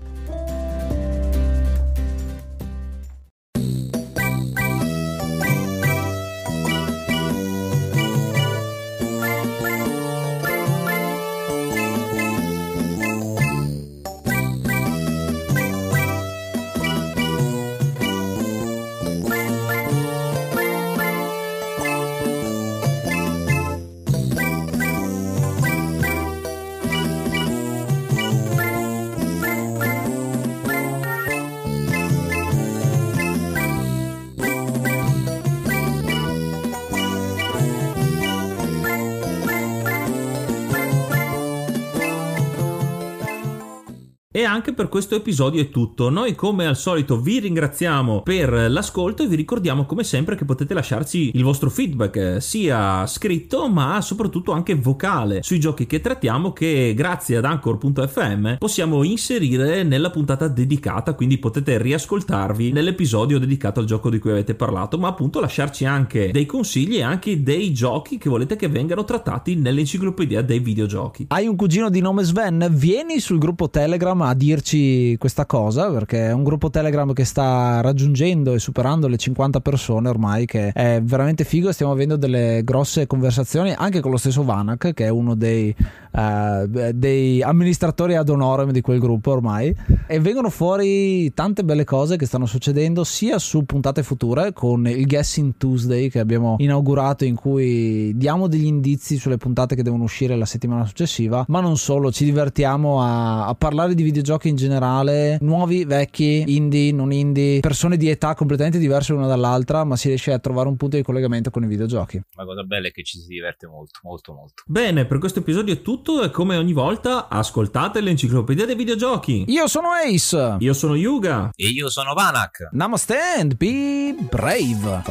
Anche per questo episodio è tutto. Noi come al solito vi ringraziamo per l'ascolto e vi ricordiamo come sempre che potete lasciarci il vostro feedback sia scritto ma soprattutto anche vocale sui giochi che trattiamo che grazie ad Anchor.fm possiamo inserire nella puntata dedicata quindi potete riascoltarvi nell'episodio dedicato al gioco di cui avete parlato ma appunto lasciarci anche dei consigli e anche dei giochi che volete che vengano trattati nell'enciclopedia dei videogiochi. Hai un cugino di nome Sven? Vieni sul gruppo Telegram a dirci questa cosa perché è un gruppo Telegram che sta raggiungendo e superando le 50 persone ormai che è veramente figo. Stiamo avendo delle grosse conversazioni anche con lo stesso Vanak che è uno dei, uh, dei amministratori ad honorem di quel gruppo ormai. E vengono fuori tante belle cose che stanno succedendo sia su puntate future con il Guessing Tuesday che abbiamo inaugurato in cui diamo degli indizi sulle puntate che devono uscire la settimana successiva ma non solo ci divertiamo a, a parlare di videogiochi in generale nuovi, vecchi, indie, non indie persone di età completamente diverse l'una dall'altra ma si riesce a trovare un punto di collegamento con i videogiochi La cosa bella è che ci si diverte molto, molto, molto. Bene, per questo episodio è tutto e come ogni volta ascoltate l'enciclopedia dei videogiochi. io sono Ace Io sono Yuga. E io sono Vanak. Namaste and be brave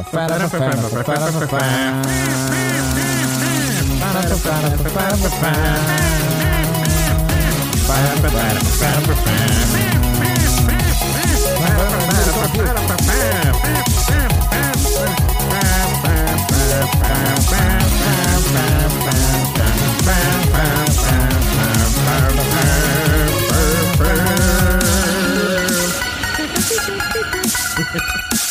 Ha ha ha.